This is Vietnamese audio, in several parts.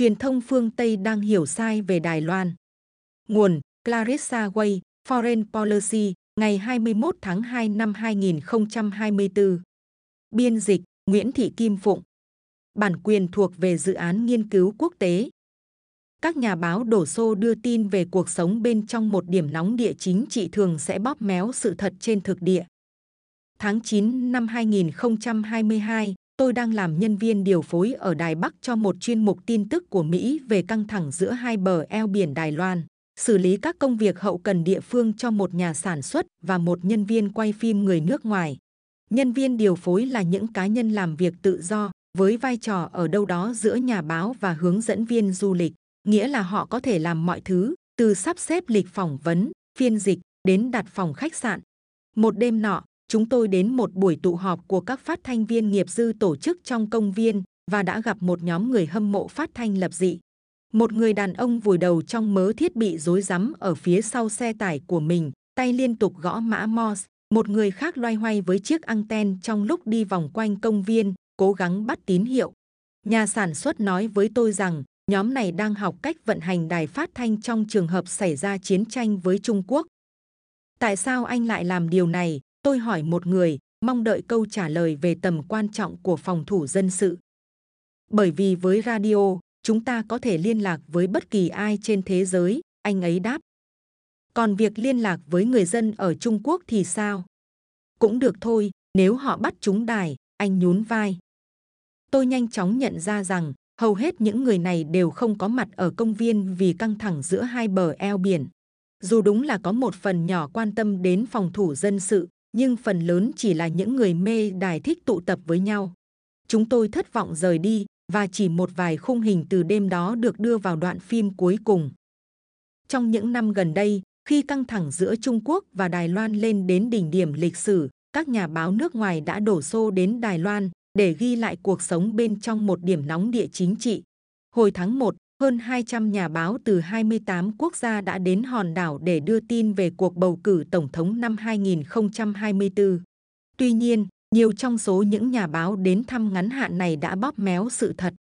truyền thông phương Tây đang hiểu sai về Đài Loan. Nguồn Clarissa Way, Foreign Policy, ngày 21 tháng 2 năm 2024. Biên dịch Nguyễn Thị Kim Phụng. Bản quyền thuộc về dự án nghiên cứu quốc tế. Các nhà báo đổ xô đưa tin về cuộc sống bên trong một điểm nóng địa chính trị thường sẽ bóp méo sự thật trên thực địa. Tháng 9 năm 2022, tôi đang làm nhân viên điều phối ở Đài Bắc cho một chuyên mục tin tức của Mỹ về căng thẳng giữa hai bờ eo biển Đài Loan, xử lý các công việc hậu cần địa phương cho một nhà sản xuất và một nhân viên quay phim người nước ngoài. Nhân viên điều phối là những cá nhân làm việc tự do, với vai trò ở đâu đó giữa nhà báo và hướng dẫn viên du lịch, nghĩa là họ có thể làm mọi thứ, từ sắp xếp lịch phỏng vấn, phiên dịch đến đặt phòng khách sạn. Một đêm nọ, chúng tôi đến một buổi tụ họp của các phát thanh viên nghiệp dư tổ chức trong công viên và đã gặp một nhóm người hâm mộ phát thanh lập dị. Một người đàn ông vùi đầu trong mớ thiết bị rối rắm ở phía sau xe tải của mình, tay liên tục gõ mã Morse. Một người khác loay hoay với chiếc anten trong lúc đi vòng quanh công viên, cố gắng bắt tín hiệu. Nhà sản xuất nói với tôi rằng nhóm này đang học cách vận hành đài phát thanh trong trường hợp xảy ra chiến tranh với Trung Quốc. Tại sao anh lại làm điều này? Tôi hỏi một người, mong đợi câu trả lời về tầm quan trọng của phòng thủ dân sự. Bởi vì với radio, chúng ta có thể liên lạc với bất kỳ ai trên thế giới, anh ấy đáp. Còn việc liên lạc với người dân ở Trung Quốc thì sao? Cũng được thôi, nếu họ bắt chúng đài, anh nhún vai. Tôi nhanh chóng nhận ra rằng hầu hết những người này đều không có mặt ở công viên vì căng thẳng giữa hai bờ eo biển. Dù đúng là có một phần nhỏ quan tâm đến phòng thủ dân sự, nhưng phần lớn chỉ là những người mê đài thích tụ tập với nhau. Chúng tôi thất vọng rời đi và chỉ một vài khung hình từ đêm đó được đưa vào đoạn phim cuối cùng. Trong những năm gần đây, khi căng thẳng giữa Trung Quốc và Đài Loan lên đến đỉnh điểm lịch sử, các nhà báo nước ngoài đã đổ xô đến Đài Loan để ghi lại cuộc sống bên trong một điểm nóng địa chính trị. Hồi tháng 1, hơn 200 nhà báo từ 28 quốc gia đã đến hòn đảo để đưa tin về cuộc bầu cử tổng thống năm 2024. Tuy nhiên, nhiều trong số những nhà báo đến thăm ngắn hạn này đã bóp méo sự thật.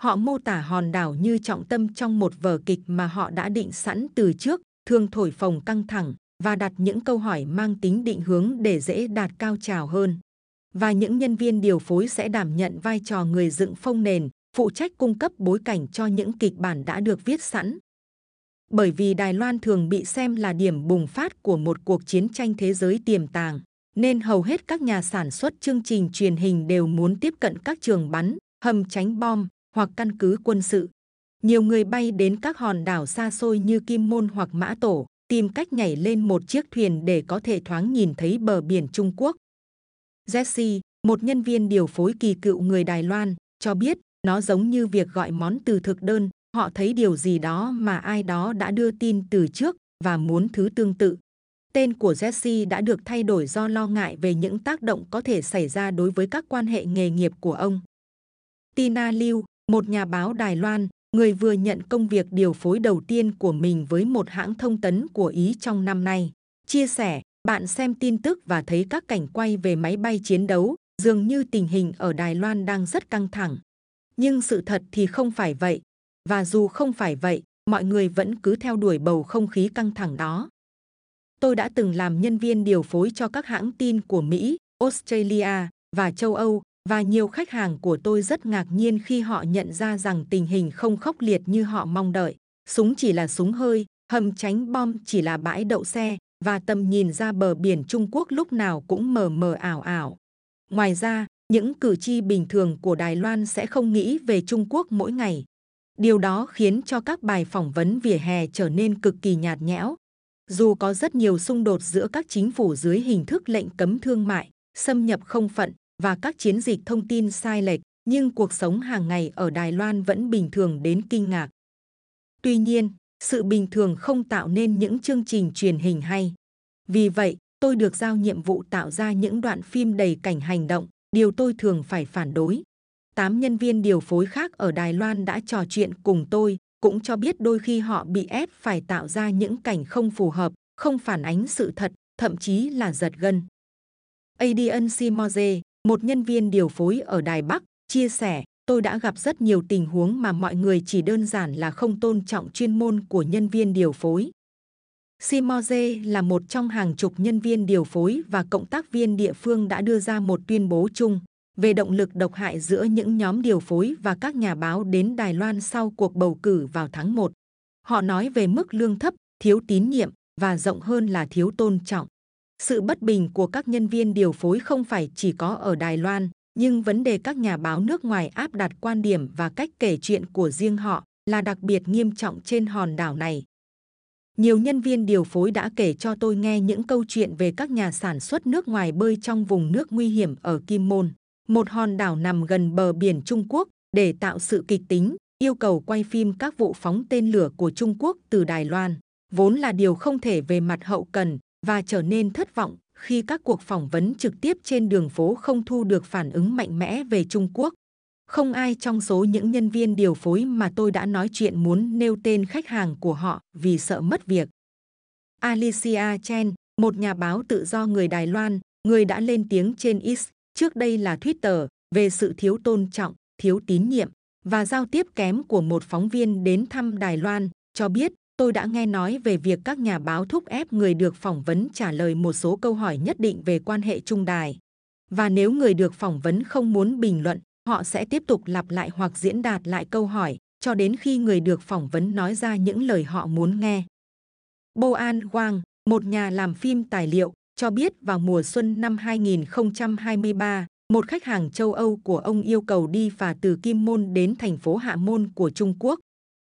Họ mô tả hòn đảo như trọng tâm trong một vở kịch mà họ đã định sẵn từ trước, thường thổi phồng căng thẳng và đặt những câu hỏi mang tính định hướng để dễ đạt cao trào hơn. Và những nhân viên điều phối sẽ đảm nhận vai trò người dựng phông nền, phụ trách cung cấp bối cảnh cho những kịch bản đã được viết sẵn. Bởi vì Đài Loan thường bị xem là điểm bùng phát của một cuộc chiến tranh thế giới tiềm tàng, nên hầu hết các nhà sản xuất chương trình truyền hình đều muốn tiếp cận các trường bắn, hầm tránh bom hoặc căn cứ quân sự. Nhiều người bay đến các hòn đảo xa xôi như Kim Môn hoặc Mã Tổ, tìm cách nhảy lên một chiếc thuyền để có thể thoáng nhìn thấy bờ biển Trung Quốc. Jesse, một nhân viên điều phối kỳ cựu người Đài Loan, cho biết nó giống như việc gọi món từ thực đơn. Họ thấy điều gì đó mà ai đó đã đưa tin từ trước và muốn thứ tương tự. Tên của Jesse đã được thay đổi do lo ngại về những tác động có thể xảy ra đối với các quan hệ nghề nghiệp của ông. Tina Liu, một nhà báo Đài Loan, người vừa nhận công việc điều phối đầu tiên của mình với một hãng thông tấn của Ý trong năm nay, chia sẻ, bạn xem tin tức và thấy các cảnh quay về máy bay chiến đấu, dường như tình hình ở Đài Loan đang rất căng thẳng. Nhưng sự thật thì không phải vậy. Và dù không phải vậy, mọi người vẫn cứ theo đuổi bầu không khí căng thẳng đó. Tôi đã từng làm nhân viên điều phối cho các hãng tin của Mỹ, Australia và châu Âu và nhiều khách hàng của tôi rất ngạc nhiên khi họ nhận ra rằng tình hình không khốc liệt như họ mong đợi. Súng chỉ là súng hơi, hầm tránh bom chỉ là bãi đậu xe và tầm nhìn ra bờ biển Trung Quốc lúc nào cũng mờ mờ ảo ảo. Ngoài ra, những cử tri bình thường của Đài Loan sẽ không nghĩ về Trung Quốc mỗi ngày. Điều đó khiến cho các bài phỏng vấn vỉa hè trở nên cực kỳ nhạt nhẽo. Dù có rất nhiều xung đột giữa các chính phủ dưới hình thức lệnh cấm thương mại, xâm nhập không phận và các chiến dịch thông tin sai lệch, nhưng cuộc sống hàng ngày ở Đài Loan vẫn bình thường đến kinh ngạc. Tuy nhiên, sự bình thường không tạo nên những chương trình truyền hình hay. Vì vậy, tôi được giao nhiệm vụ tạo ra những đoạn phim đầy cảnh hành động, điều tôi thường phải phản đối. Tám nhân viên điều phối khác ở Đài Loan đã trò chuyện cùng tôi, cũng cho biết đôi khi họ bị ép phải tạo ra những cảnh không phù hợp, không phản ánh sự thật, thậm chí là giật gân. Adrian Simoze, một nhân viên điều phối ở Đài Bắc, chia sẻ, tôi đã gặp rất nhiều tình huống mà mọi người chỉ đơn giản là không tôn trọng chuyên môn của nhân viên điều phối. Simoze là một trong hàng chục nhân viên điều phối và cộng tác viên địa phương đã đưa ra một tuyên bố chung về động lực độc hại giữa những nhóm điều phối và các nhà báo đến Đài Loan sau cuộc bầu cử vào tháng 1. Họ nói về mức lương thấp, thiếu tín nhiệm và rộng hơn là thiếu tôn trọng. Sự bất bình của các nhân viên điều phối không phải chỉ có ở Đài Loan, nhưng vấn đề các nhà báo nước ngoài áp đặt quan điểm và cách kể chuyện của riêng họ là đặc biệt nghiêm trọng trên hòn đảo này. Nhiều nhân viên điều phối đã kể cho tôi nghe những câu chuyện về các nhà sản xuất nước ngoài bơi trong vùng nước nguy hiểm ở Kim Môn, một hòn đảo nằm gần bờ biển Trung Quốc, để tạo sự kịch tính, yêu cầu quay phim các vụ phóng tên lửa của Trung Quốc từ Đài Loan, vốn là điều không thể về mặt hậu cần và trở nên thất vọng khi các cuộc phỏng vấn trực tiếp trên đường phố không thu được phản ứng mạnh mẽ về Trung Quốc. Không ai trong số những nhân viên điều phối mà tôi đã nói chuyện muốn nêu tên khách hàng của họ vì sợ mất việc. Alicia Chen, một nhà báo tự do người Đài Loan, người đã lên tiếng trên X, trước đây là Twitter, về sự thiếu tôn trọng, thiếu tín nhiệm và giao tiếp kém của một phóng viên đến thăm Đài Loan, cho biết tôi đã nghe nói về việc các nhà báo thúc ép người được phỏng vấn trả lời một số câu hỏi nhất định về quan hệ trung đài. Và nếu người được phỏng vấn không muốn bình luận, họ sẽ tiếp tục lặp lại hoặc diễn đạt lại câu hỏi cho đến khi người được phỏng vấn nói ra những lời họ muốn nghe. Boan Wang, một nhà làm phim tài liệu, cho biết vào mùa xuân năm 2023, một khách hàng châu Âu của ông yêu cầu đi phà từ Kim Môn đến thành phố Hạ Môn của Trung Quốc.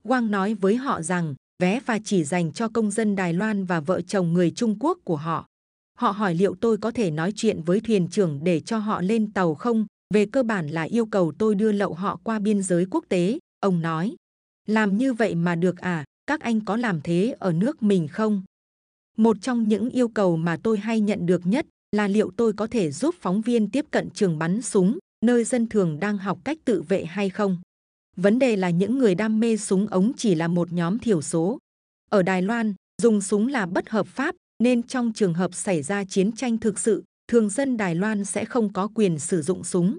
Wang nói với họ rằng vé phà chỉ dành cho công dân Đài Loan và vợ chồng người Trung Quốc của họ. Họ hỏi liệu tôi có thể nói chuyện với thuyền trưởng để cho họ lên tàu không, về cơ bản là yêu cầu tôi đưa lậu họ qua biên giới quốc tế, ông nói. Làm như vậy mà được à, các anh có làm thế ở nước mình không? Một trong những yêu cầu mà tôi hay nhận được nhất là liệu tôi có thể giúp phóng viên tiếp cận trường bắn súng, nơi dân thường đang học cách tự vệ hay không? Vấn đề là những người đam mê súng ống chỉ là một nhóm thiểu số. Ở Đài Loan, dùng súng là bất hợp pháp, nên trong trường hợp xảy ra chiến tranh thực sự, thường dân Đài Loan sẽ không có quyền sử dụng súng.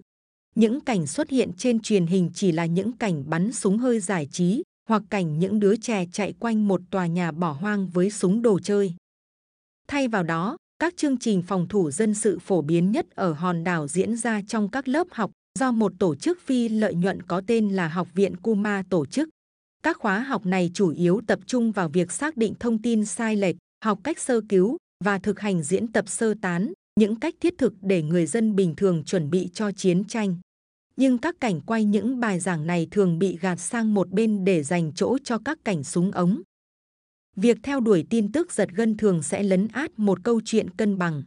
Những cảnh xuất hiện trên truyền hình chỉ là những cảnh bắn súng hơi giải trí hoặc cảnh những đứa trẻ chạy quanh một tòa nhà bỏ hoang với súng đồ chơi. Thay vào đó, các chương trình phòng thủ dân sự phổ biến nhất ở hòn đảo diễn ra trong các lớp học do một tổ chức phi lợi nhuận có tên là Học viện Kuma tổ chức. Các khóa học này chủ yếu tập trung vào việc xác định thông tin sai lệch, học cách sơ cứu và thực hành diễn tập sơ tán, những cách thiết thực để người dân bình thường chuẩn bị cho chiến tranh. Nhưng các cảnh quay những bài giảng này thường bị gạt sang một bên để dành chỗ cho các cảnh súng ống. Việc theo đuổi tin tức giật gân thường sẽ lấn át một câu chuyện cân bằng.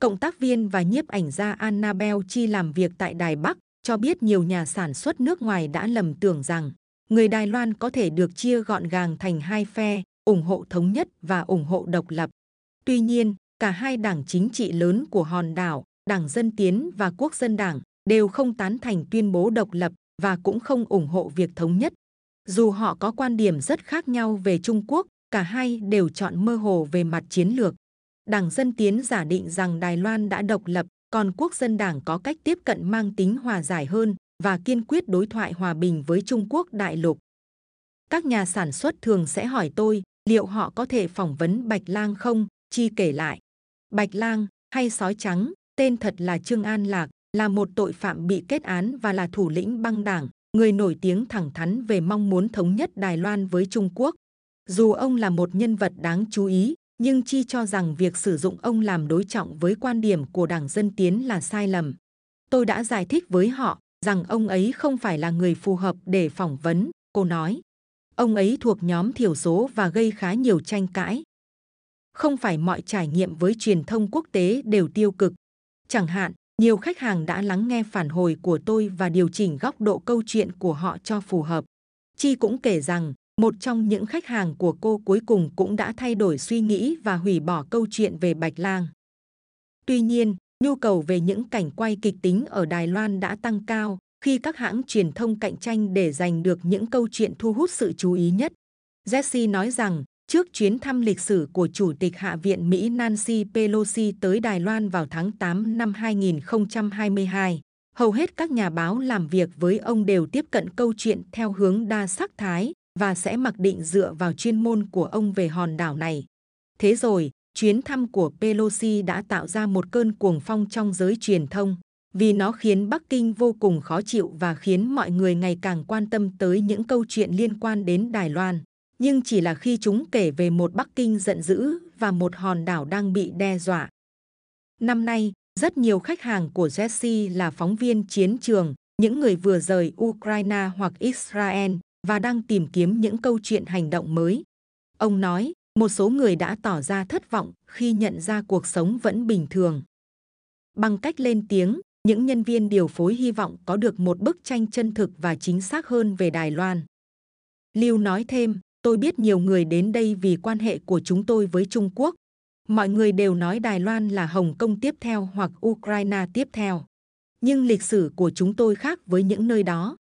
Cộng tác viên và nhiếp ảnh gia Annabel Chi làm việc tại Đài Bắc cho biết nhiều nhà sản xuất nước ngoài đã lầm tưởng rằng người Đài Loan có thể được chia gọn gàng thành hai phe, ủng hộ thống nhất và ủng hộ độc lập. Tuy nhiên, cả hai đảng chính trị lớn của hòn đảo, Đảng Dân Tiến và Quốc dân Đảng, đều không tán thành tuyên bố độc lập và cũng không ủng hộ việc thống nhất. Dù họ có quan điểm rất khác nhau về Trung Quốc, cả hai đều chọn mơ hồ về mặt chiến lược. Đảng Dân Tiến giả định rằng Đài Loan đã độc lập, còn Quốc dân Đảng có cách tiếp cận mang tính hòa giải hơn và kiên quyết đối thoại hòa bình với Trung Quốc đại lục. Các nhà sản xuất thường sẽ hỏi tôi liệu họ có thể phỏng vấn Bạch Lang không, Chi kể lại. Bạch Lang hay sói trắng, tên thật là Trương An Lạc, là một tội phạm bị kết án và là thủ lĩnh băng đảng, người nổi tiếng thẳng thắn về mong muốn thống nhất Đài Loan với Trung Quốc. Dù ông là một nhân vật đáng chú ý, nhưng Chi cho rằng việc sử dụng ông làm đối trọng với quan điểm của Đảng Dân Tiến là sai lầm. Tôi đã giải thích với họ rằng ông ấy không phải là người phù hợp để phỏng vấn, cô nói. Ông ấy thuộc nhóm thiểu số và gây khá nhiều tranh cãi. Không phải mọi trải nghiệm với truyền thông quốc tế đều tiêu cực. Chẳng hạn, nhiều khách hàng đã lắng nghe phản hồi của tôi và điều chỉnh góc độ câu chuyện của họ cho phù hợp. Chi cũng kể rằng, một trong những khách hàng của cô cuối cùng cũng đã thay đổi suy nghĩ và hủy bỏ câu chuyện về Bạch Lang. Tuy nhiên, nhu cầu về những cảnh quay kịch tính ở Đài Loan đã tăng cao khi các hãng truyền thông cạnh tranh để giành được những câu chuyện thu hút sự chú ý nhất. Jesse nói rằng, trước chuyến thăm lịch sử của Chủ tịch Hạ viện Mỹ Nancy Pelosi tới Đài Loan vào tháng 8 năm 2022, Hầu hết các nhà báo làm việc với ông đều tiếp cận câu chuyện theo hướng đa sắc thái và sẽ mặc định dựa vào chuyên môn của ông về hòn đảo này. Thế rồi, chuyến thăm của Pelosi đã tạo ra một cơn cuồng phong trong giới truyền thông vì nó khiến Bắc Kinh vô cùng khó chịu và khiến mọi người ngày càng quan tâm tới những câu chuyện liên quan đến Đài Loan. Nhưng chỉ là khi chúng kể về một Bắc Kinh giận dữ và một hòn đảo đang bị đe dọa. Năm nay, rất nhiều khách hàng của Jesse là phóng viên chiến trường, những người vừa rời Ukraine hoặc Israel và đang tìm kiếm những câu chuyện hành động mới. Ông nói, một số người đã tỏ ra thất vọng khi nhận ra cuộc sống vẫn bình thường. Bằng cách lên tiếng, những nhân viên điều phối hy vọng có được một bức tranh chân thực và chính xác hơn về Đài Loan. Lưu nói thêm, tôi biết nhiều người đến đây vì quan hệ của chúng tôi với Trung Quốc. Mọi người đều nói Đài Loan là Hồng Kông tiếp theo hoặc Ukraine tiếp theo. Nhưng lịch sử của chúng tôi khác với những nơi đó.